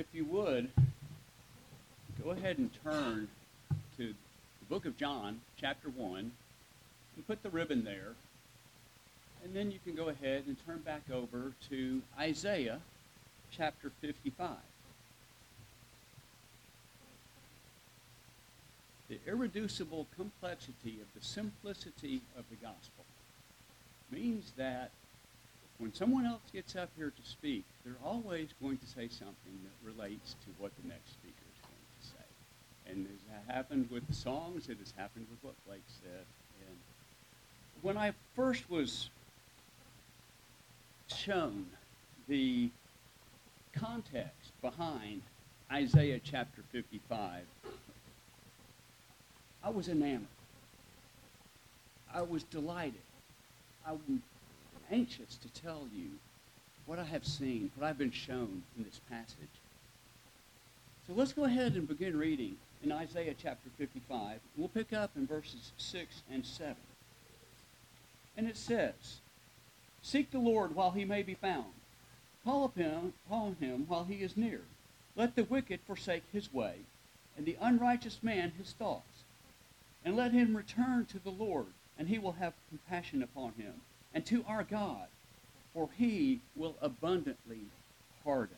if you would, go ahead and turn to the book of John, chapter 1, and put the ribbon there. And then you can go ahead and turn back over to Isaiah, chapter 55. The irreducible complexity of the simplicity of the gospel means that when someone else gets up here to speak, they're always going to say something that relates to what the next speaker is going to say. And as happened with the songs, it has happened with what Blake said. And when I first was shown the context behind Isaiah chapter 55, I was enamored. I was delighted. I anxious to tell you what I have seen, what I've been shown in this passage. So let's go ahead and begin reading in Isaiah chapter 55. We'll pick up in verses 6 and 7. And it says, Seek the Lord while he may be found. Call upon him while he is near. Let the wicked forsake his way, and the unrighteous man his thoughts. And let him return to the Lord, and he will have compassion upon him and to our God, for he will abundantly pardon.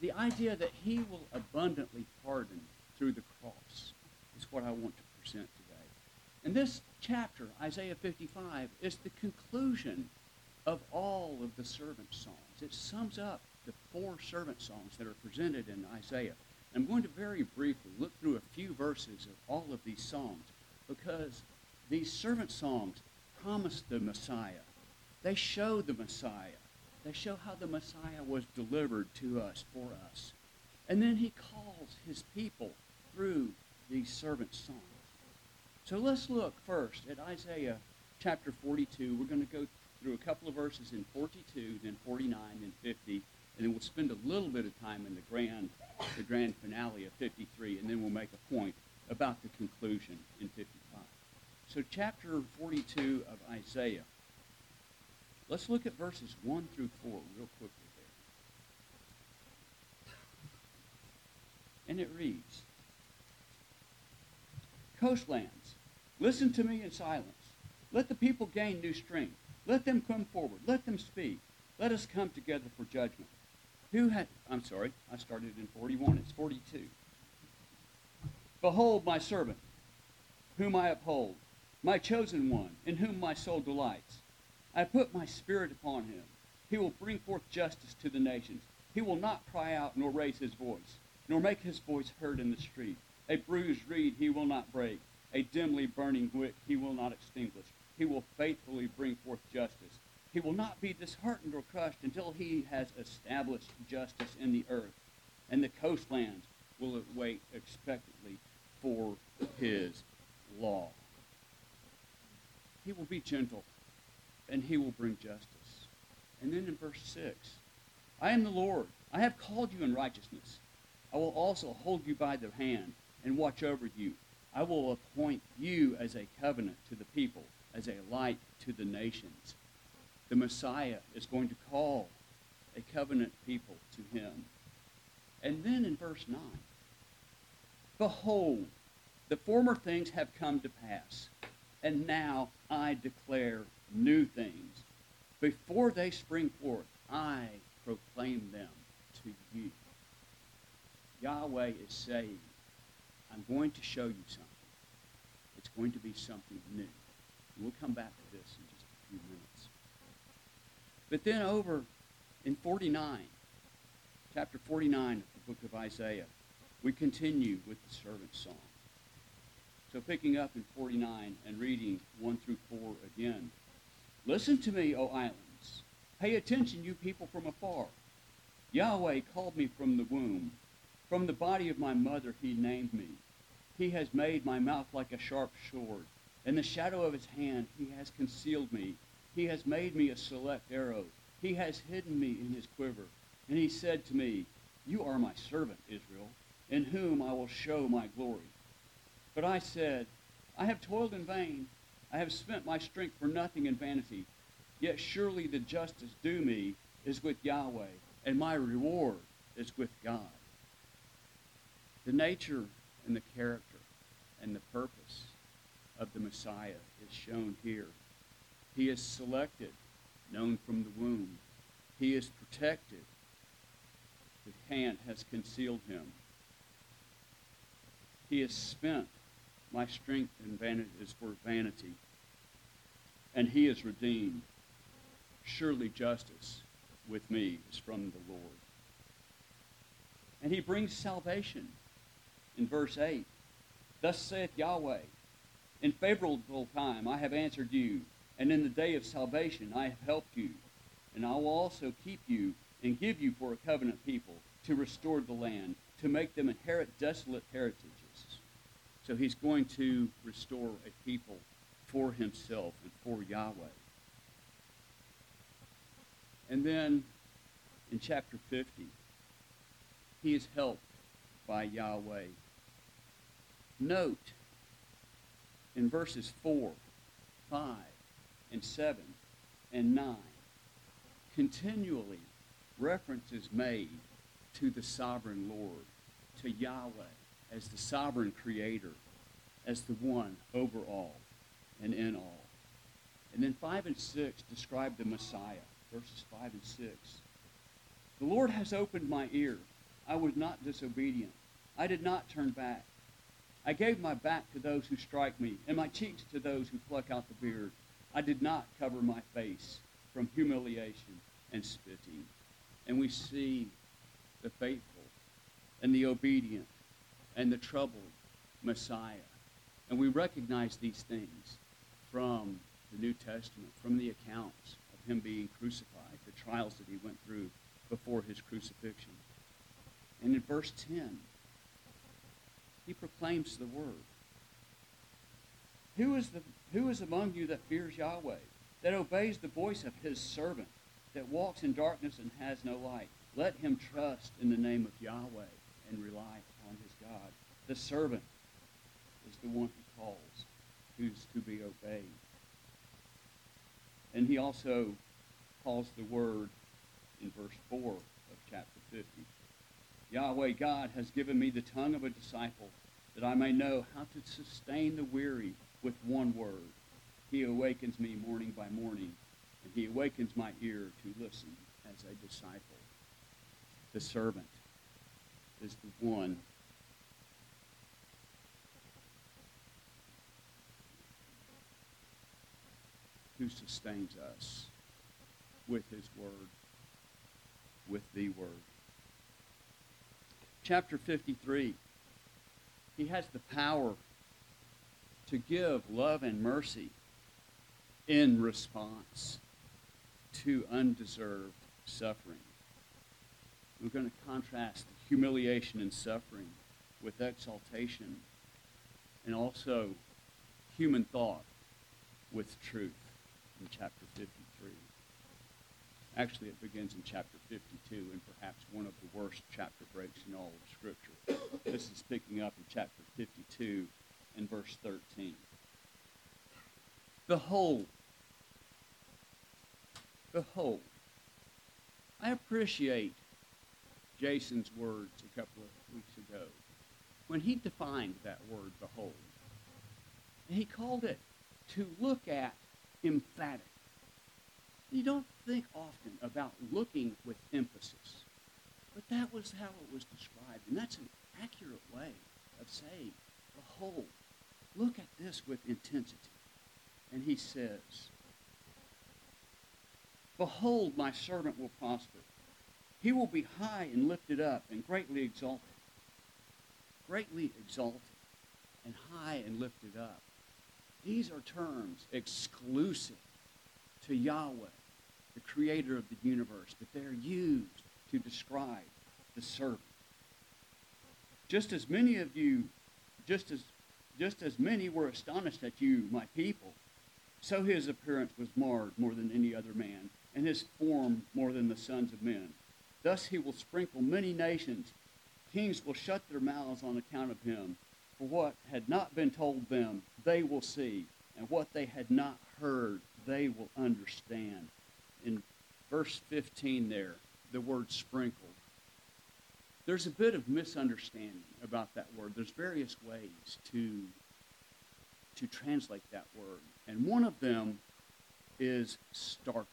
The idea that he will abundantly pardon through the cross is what I want to present today. And this chapter, Isaiah 55, is the conclusion of all of the servant songs. It sums up the four servant songs that are presented in Isaiah. I'm going to very briefly look through a few verses of all of these songs because these servant songs promise the Messiah. They show the Messiah. They show how the Messiah was delivered to us, for us. And then he calls his people through these servant songs. So let's look first at Isaiah chapter 42. We're going to go through a couple of verses in 42, then 49, then 50, and then we'll spend a little bit of time in the grand, the grand finale of 53, and then we'll make a point about the conclusion in 55. So, chapter 42 of Isaiah. Let's look at verses 1 through 4 real quickly there. And it reads Coastlands, listen to me in silence. Let the people gain new strength. Let them come forward. Let them speak. Let us come together for judgment. Who had, I'm sorry, I started in 41. It's 42. Behold my servant, whom I uphold my chosen one, in whom my soul delights. I put my spirit upon him. He will bring forth justice to the nations. He will not cry out nor raise his voice, nor make his voice heard in the street. A bruised reed he will not break, a dimly burning wick he will not extinguish. He will faithfully bring forth justice. He will not be disheartened or crushed until he has established justice in the earth, and the coastlands will wait expectantly for his law. He will be gentle, and he will bring justice. And then in verse 6, I am the Lord. I have called you in righteousness. I will also hold you by the hand and watch over you. I will appoint you as a covenant to the people, as a light to the nations. The Messiah is going to call a covenant people to him. And then in verse 9, Behold, the former things have come to pass, and now I declare new things. Before they spring forth, I proclaim them to you. Yahweh is saying, I'm going to show you something. It's going to be something new. And we'll come back to this in just a few minutes. But then over in 49, chapter 49 of the book of Isaiah, we continue with the servant song. So picking up in 49 and reading 1 through 4 again. Listen to me, O islands. Pay attention, you people from afar. Yahweh called me from the womb. From the body of my mother he named me. He has made my mouth like a sharp sword. In the shadow of his hand he has concealed me. He has made me a select arrow. He has hidden me in his quiver. And he said to me, You are my servant, Israel, in whom I will show my glory. But I said, I have toiled in vain. I have spent my strength for nothing in vanity. Yet surely the justice due me is with Yahweh, and my reward is with God. The nature and the character and the purpose of the Messiah is shown here. He is selected, known from the womb. He is protected. The hand has concealed him. He is spent my strength and vanity is for vanity. And he is redeemed. Surely justice with me is from the Lord. And he brings salvation in verse 8. Thus saith Yahweh, In favorable time I have answered you, and in the day of salvation I have helped you. And I will also keep you and give you for a covenant people to restore the land, to make them inherit desolate heritages. So he's going to restore a people for himself and for Yahweh. And then in chapter 50, he is helped by Yahweh. Note in verses 4, 5, and 7, and 9, continually reference is made to the sovereign Lord, to Yahweh as the sovereign creator, as the one over all and in all. And then 5 and 6 describe the Messiah, verses 5 and 6. The Lord has opened my ear. I was not disobedient. I did not turn back. I gave my back to those who strike me, and my cheeks to those who pluck out the beard. I did not cover my face from humiliation and spitting. And we see the faithful and the obedient and the troubled Messiah. And we recognize these things from the New Testament, from the accounts of him being crucified, the trials that he went through before his crucifixion. And in verse 10, he proclaims the word. Who is, the, who is among you that fears Yahweh, that obeys the voice of his servant, that walks in darkness and has no light? Let him trust in the name of Yahweh and rely God. The servant is the one who calls, who's to be obeyed. And he also calls the word in verse 4 of chapter 50. Yahweh God has given me the tongue of a disciple that I may know how to sustain the weary with one word. He awakens me morning by morning, and he awakens my ear to listen as a disciple. The servant is the one who sustains us with his word, with the word. Chapter 53, he has the power to give love and mercy in response to undeserved suffering. We're going to contrast humiliation and suffering with exaltation and also human thought with truth in chapter 53. Actually, it begins in chapter 52 and perhaps one of the worst chapter breaks in all of Scripture. This is picking up in chapter 52 and verse 13. Behold, behold, I appreciate Jason's words a couple of weeks ago when he defined that word, behold. He called it to look at emphatic. You don't think often about looking with emphasis, but that was how it was described, and that's an accurate way of saying, behold, look at this with intensity. And he says, Behold, my servant will prosper. He will be high and lifted up and greatly exalted. Greatly exalted and high and lifted up. These are terms exclusive to Yahweh, the creator of the universe, but they're used to describe the servant. Just as many of you, just as, just as many were astonished at you, my people, so his appearance was marred more than any other man, and his form more than the sons of men. Thus he will sprinkle many nations. Kings will shut their mouths on account of him. For what had not been told them, they will see, and what they had not heard, they will understand. In verse 15 there, the word sprinkled. there's a bit of misunderstanding about that word. There's various ways to, to translate that word. And one of them is startled.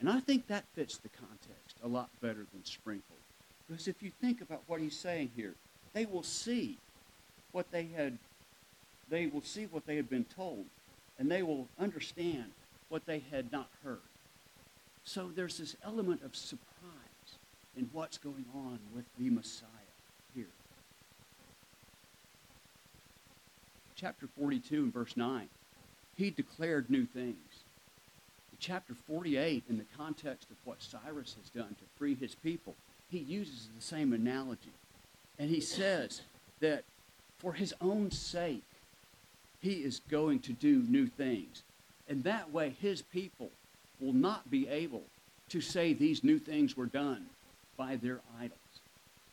And I think that fits the context a lot better than sprinkled. Because if you think about what he's saying here, they will see what they had they will see what they had been told and they will understand what they had not heard. So there's this element of surprise in what's going on with the Messiah here. Chapter 42 and verse 9, he declared new things. In chapter 48, in the context of what Cyrus has done to free his people, he uses the same analogy. And he says that for his own sake, he is going to do new things. And that way, his people will not be able to say these new things were done by their idols.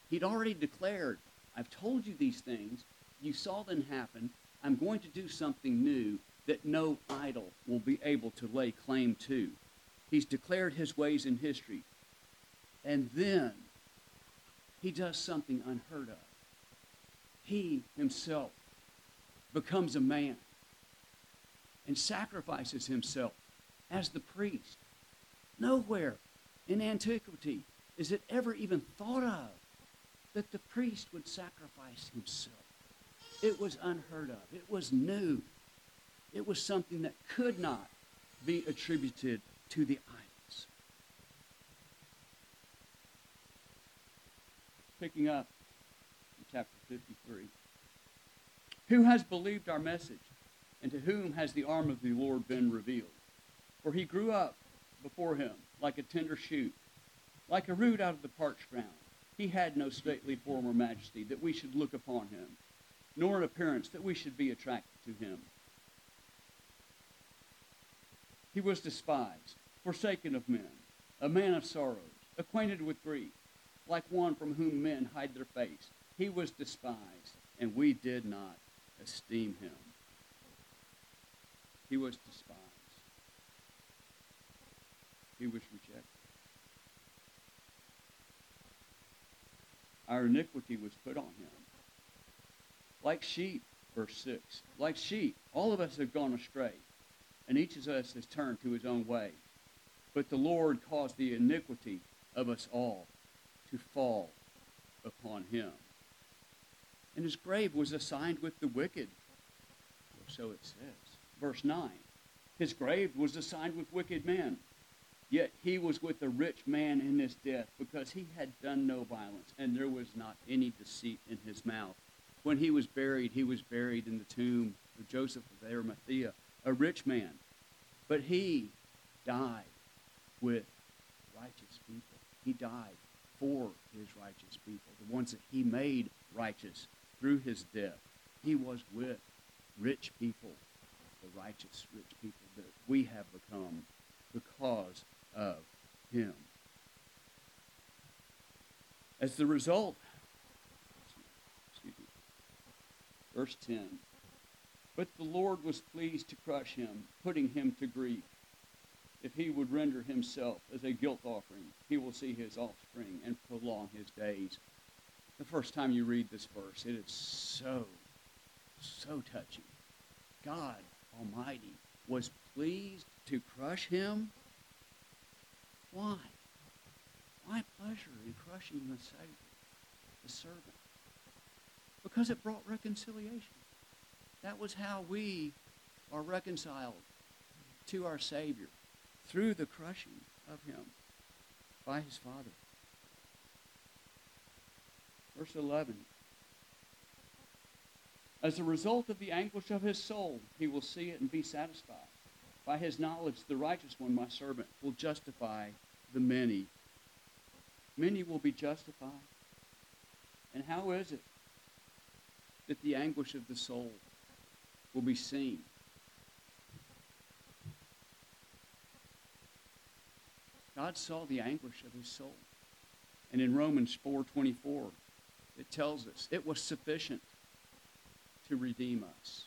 He'd already declared, I've told you these things. You saw them happen. I'm going to do something new that no idol will be able to lay claim to. He's declared his ways in history. And then he does something unheard of. He himself becomes a man and sacrifices himself as the priest. Nowhere in antiquity is it ever even thought of that the priest would sacrifice himself. It was unheard of. It was new. It was something that could not be attributed to the idols. Picking up 53. Who has believed our message? And to whom has the arm of the Lord been revealed? For he grew up before him like a tender shoot, like a root out of the parched ground. He had no stately form or majesty that we should look upon him, nor an appearance that we should be attracted to him. He was despised, forsaken of men, a man of sorrows, acquainted with grief, like one from whom men hide their face. He was despised, and we did not esteem him. He was despised. He was rejected. Our iniquity was put on him. Like sheep, verse 6, like sheep, all of us have gone astray and each of us has turned to his own way. But the Lord caused the iniquity of us all to fall upon him. And his grave was assigned with the wicked, or so it says. Verse 9 His grave was assigned with wicked men, yet he was with a rich man in his death, because he had done no violence, and there was not any deceit in his mouth. When he was buried, he was buried in the tomb of Joseph of Arimathea a rich man, but he died with righteous people. He died for his righteous people, the ones that he made righteous through his death. He was with rich people, the righteous rich people that we have become because of him. As the result, excuse me, verse 10 but the Lord was pleased to crush him, putting him to grief. If he would render himself as a guilt offering, he will see his offspring and prolong his days. The first time you read this verse, it is so, so touching. God Almighty was pleased to crush him. Why? Why pleasure in crushing the Savior, the servant? Because it brought reconciliation. That was how we are reconciled to our Savior through the crushing of him by his Father. Verse 11. As a result of the anguish of his soul, he will see it and be satisfied. By his knowledge, the righteous one, my servant, will justify the many. Many will be justified. And how is it that the anguish of the soul will be seen. God saw the anguish of his soul. And in Romans 4:24, it tells us it was sufficient to redeem us.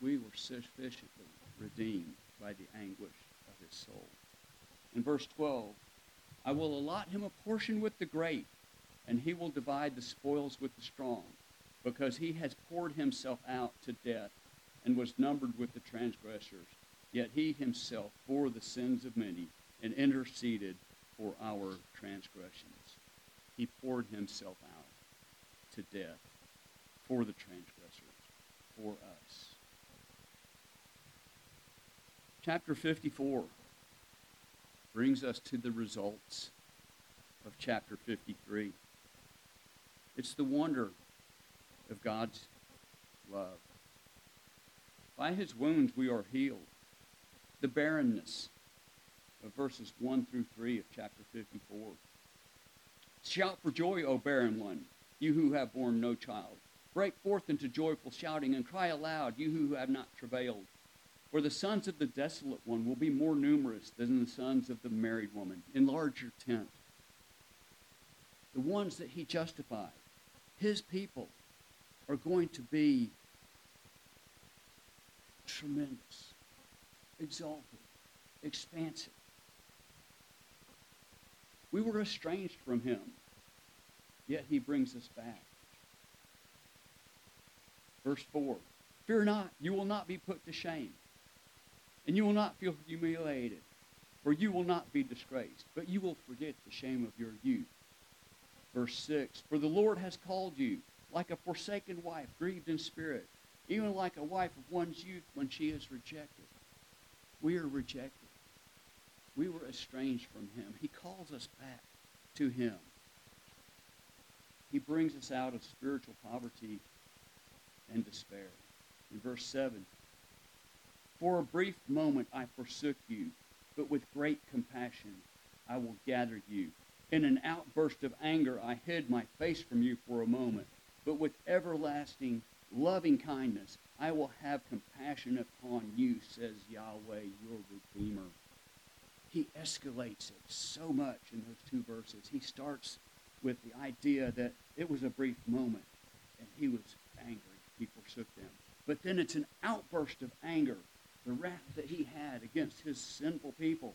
We were sufficiently redeemed by the anguish of his soul. In verse 12, I will allot him a portion with the great, and he will divide the spoils with the strong, because he has poured himself out to death and was numbered with the transgressors. Yet he himself bore the sins of many and interceded for our transgressions. He poured himself out to death for the transgressors, for us. Chapter 54 brings us to the results of chapter 53. It's the wonder of God's love. By his wounds we are healed. The barrenness of verses 1 through 3 of chapter 54. Shout for joy, O barren one, you who have borne no child. Break forth into joyful shouting and cry aloud, you who have not travailed. For the sons of the desolate one will be more numerous than the sons of the married woman. Enlarge your tent. The ones that he justified, his people, are going to be tremendous, exalted, expansive. We were estranged from him, yet he brings us back. Verse 4 Fear not, you will not be put to shame, and you will not feel humiliated, for you will not be disgraced, but you will forget the shame of your youth. Verse 6 For the Lord has called you like a forsaken wife, grieved in spirit, even like a wife of one's youth when she is rejected. We are rejected. We were estranged from him. He calls us back to him. He brings us out of spiritual poverty and despair. In verse 7, For a brief moment I forsook you, but with great compassion I will gather you. In an outburst of anger I hid my face from you for a moment, but with everlasting loving kindness I will have compassion upon you, says Yahweh, your Redeemer. He escalates it so much in those two verses. He starts with the idea that it was a brief moment and he was angry. He forsook them. But then it's an outburst of anger, the wrath that he had against his sinful people.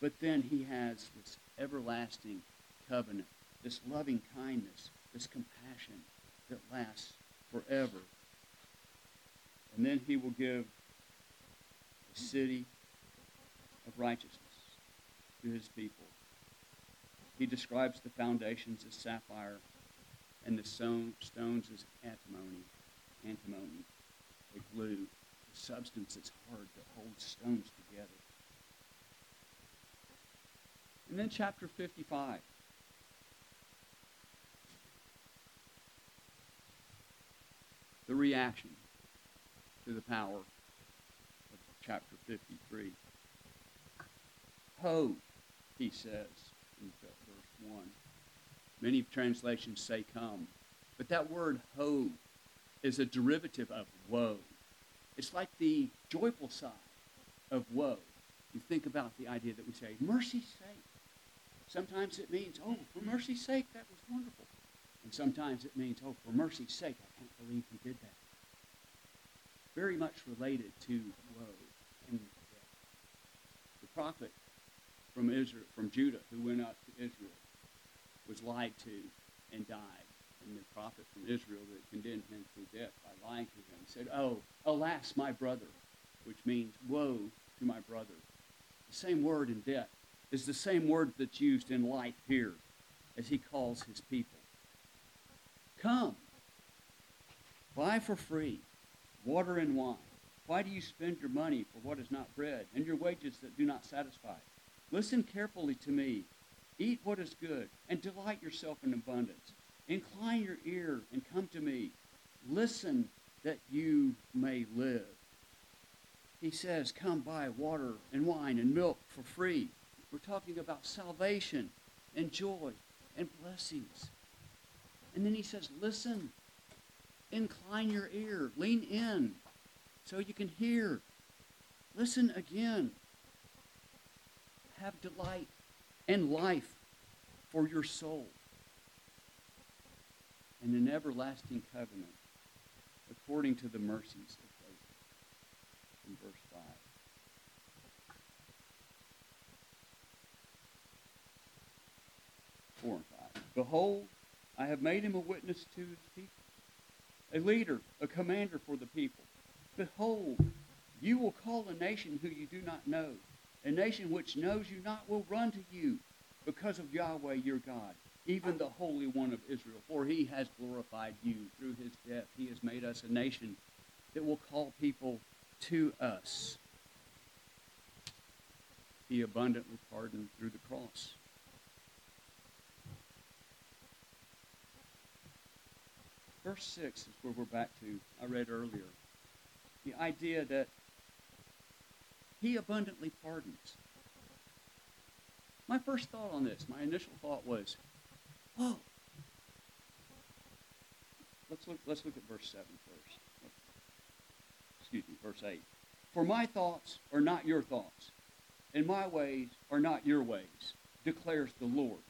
But then he has this everlasting covenant, this loving kindness, this compassion that lasts forever. And then he will give a city of righteousness to his people. He describes the foundations as sapphire and the stones as antimony. Antimony, the glue, the substance that's hard that holds stones together. And then chapter 55. The reaction to the power of chapter 53. Ho, he says in 1. Many translations say come. But that word ho is a derivative of woe. It's like the joyful side of woe. You think about the idea that we say, mercy's sake. Sometimes it means, oh, for mercy's sake, that was wonderful. And sometimes it means, oh, for mercy's sake, I can't believe he did that. Very much related to woe and death. The prophet from Israel, from Judah, who went out to Israel, was lied to and died. And the prophet from Israel that condemned him to death by lying to him said, Oh, alas, my brother, which means woe to my brother. The same word in death is the same word that's used in life here as he calls his people. Come, buy for free water and wine. Why do you spend your money for what is not bread, and your wages that do not satisfy? Listen carefully to me. Eat what is good, and delight yourself in abundance. Incline your ear and come to me. Listen that you may live. He says, Come buy water and wine and milk for free. We're talking about salvation and joy and blessings. And then he says, Listen, incline your ear, lean in so you can hear. Listen again. Have delight and life for your soul and an everlasting covenant according to the mercies of David in verse 5. Four and five. Behold, I have made him a witness to his people, a leader, a commander for the people. Behold, you will call a nation who you do not know. A nation which knows you not will run to you because of Yahweh your God, even the Holy One of Israel. For he has glorified you through his death. He has made us a nation that will call people to us. He abundantly pardoned through the cross. Verse 6 is where we're back to, I read earlier. The idea that he abundantly pardons. My first thought on this, my initial thought was, oh, let's look, let's look at verse 7 first. Excuse me, verse 8. For my thoughts are not your thoughts, and my ways are not your ways, declares the Lord.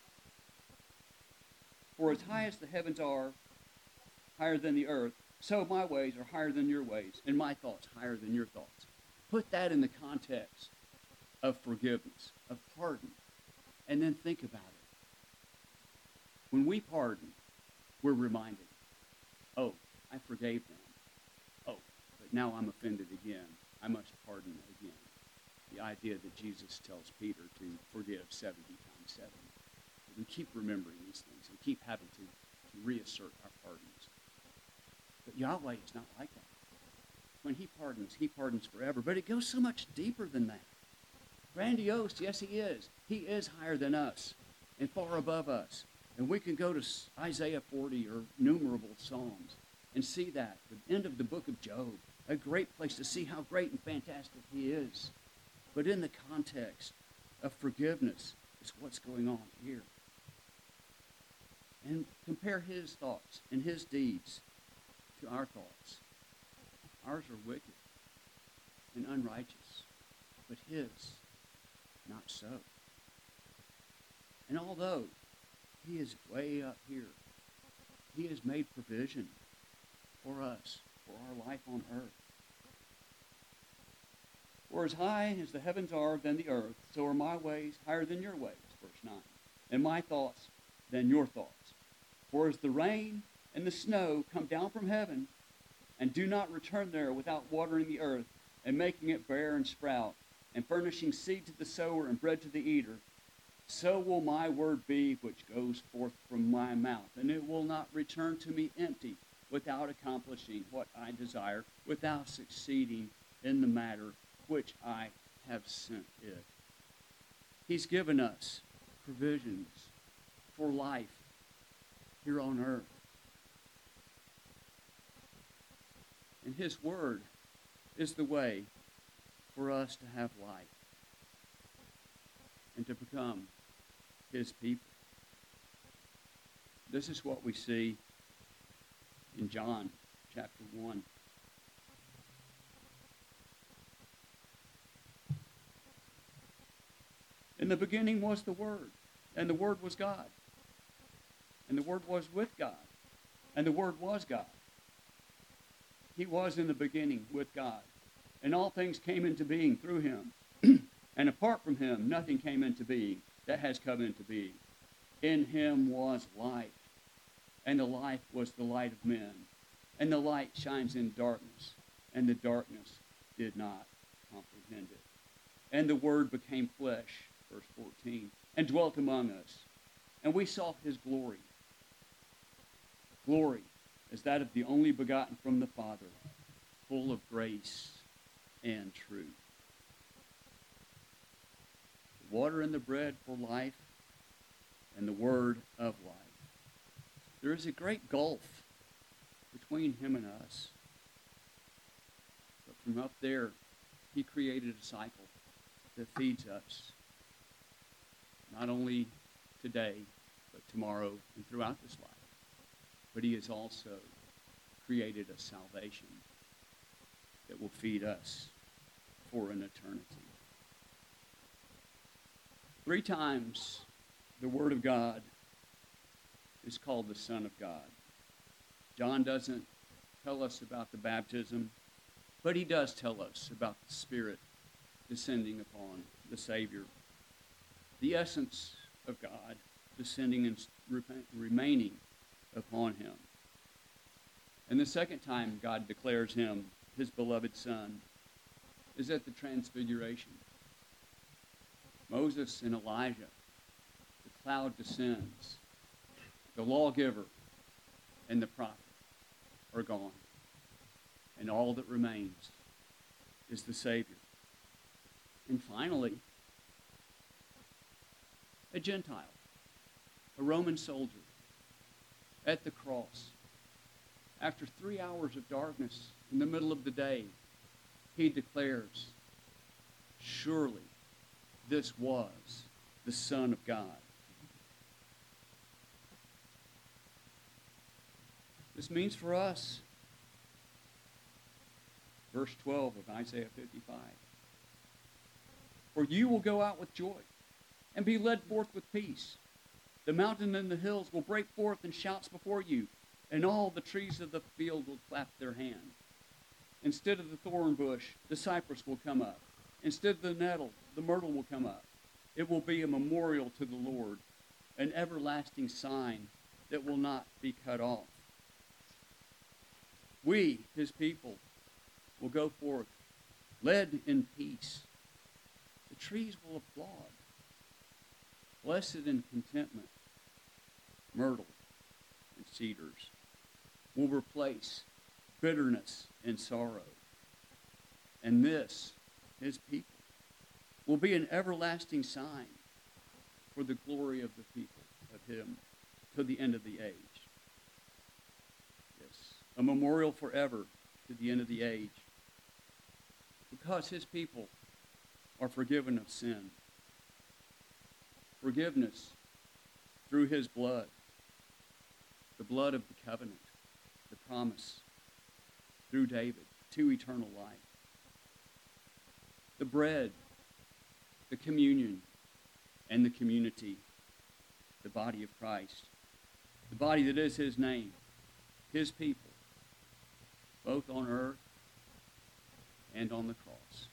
For as high as the heavens are higher than the earth, so my ways are higher than your ways, and my thoughts higher than your thoughts. Put that in the context of forgiveness, of pardon, and then think about it. When we pardon, we're reminded, oh, I forgave them. Oh, but now I'm offended again. I must pardon again. The idea that Jesus tells Peter to forgive 70 times 7. We keep remembering these things and keep having to, to reassert our pardons. But Yahweh is not like that. When he pardons, he pardons forever. But it goes so much deeper than that. Grandiose, yes, he is. He is higher than us and far above us. And we can go to Isaiah 40 or numerable Psalms and see that. The end of the book of Job, a great place to see how great and fantastic he is. But in the context of forgiveness is what's going on here. And compare his thoughts and his deeds to our thoughts. Ours are wicked and unrighteous, but his, not so. And although he is way up here, he has made provision for us, for our life on earth. For as high as the heavens are than the earth, so are my ways higher than your ways, verse 9, and my thoughts than your thoughts. For as the rain and the snow come down from heaven and do not return there without watering the earth and making it bear and sprout and furnishing seed to the sower and bread to the eater, so will my word be which goes forth from my mouth. And it will not return to me empty without accomplishing what I desire, without succeeding in the matter which I have sent it. He's given us provisions for life here on earth. And His Word is the way for us to have life and to become His people. This is what we see in John chapter 1. In the beginning was the Word, and the Word was God. And the Word was with God, and the Word was God. He was in the beginning with God. And all things came into being through him. and apart from him, nothing came into being that has come into being. In him was life, and the life was the light of men. And the light shines in darkness, and the darkness did not comprehend it. And the Word became flesh, verse 14, and dwelt among us. And we saw his glory. Glory as that of the only begotten from the Father, full of grace and truth. The water and the bread for life, and the word of life. There is a great gulf between him and us. But from up there, he created a cycle that feeds us, not only today, but tomorrow and throughout this life but he has also created a salvation that will feed us for an eternity. Three times the Word of God is called the Son of God. John doesn't tell us about the baptism, but he does tell us about the Spirit descending upon the Savior. The essence of God descending and remaining upon him. And the second time God declares him his beloved son is at the transfiguration. Moses and Elijah, the cloud descends, the lawgiver and the prophet are gone. And all that remains is the Savior. And finally, a Gentile, a Roman soldier, at the cross. After three hours of darkness in the middle of the day, he declares, Surely this was the Son of God. This means for us, verse 12 of Isaiah 55 For you will go out with joy and be led forth with peace. The mountain and the hills will break forth in shouts before you, and all the trees of the field will clap their hands. Instead of the thorn bush, the cypress will come up. Instead of the nettle, the myrtle will come up. It will be a memorial to the Lord, an everlasting sign that will not be cut off. We, his people, will go forth, led in peace. The trees will applaud. Blessed in contentment, myrtle and cedars will replace bitterness and sorrow. And this, his people, will be an everlasting sign for the glory of the people of him to the end of the age. Yes, a memorial forever to the end of the age. Because his people are forgiven of sin forgiveness through his blood, the blood of the covenant, the promise through David to eternal life. The bread, the communion, and the community, the body of Christ, the body that is his name, his people, both on earth and on the cross.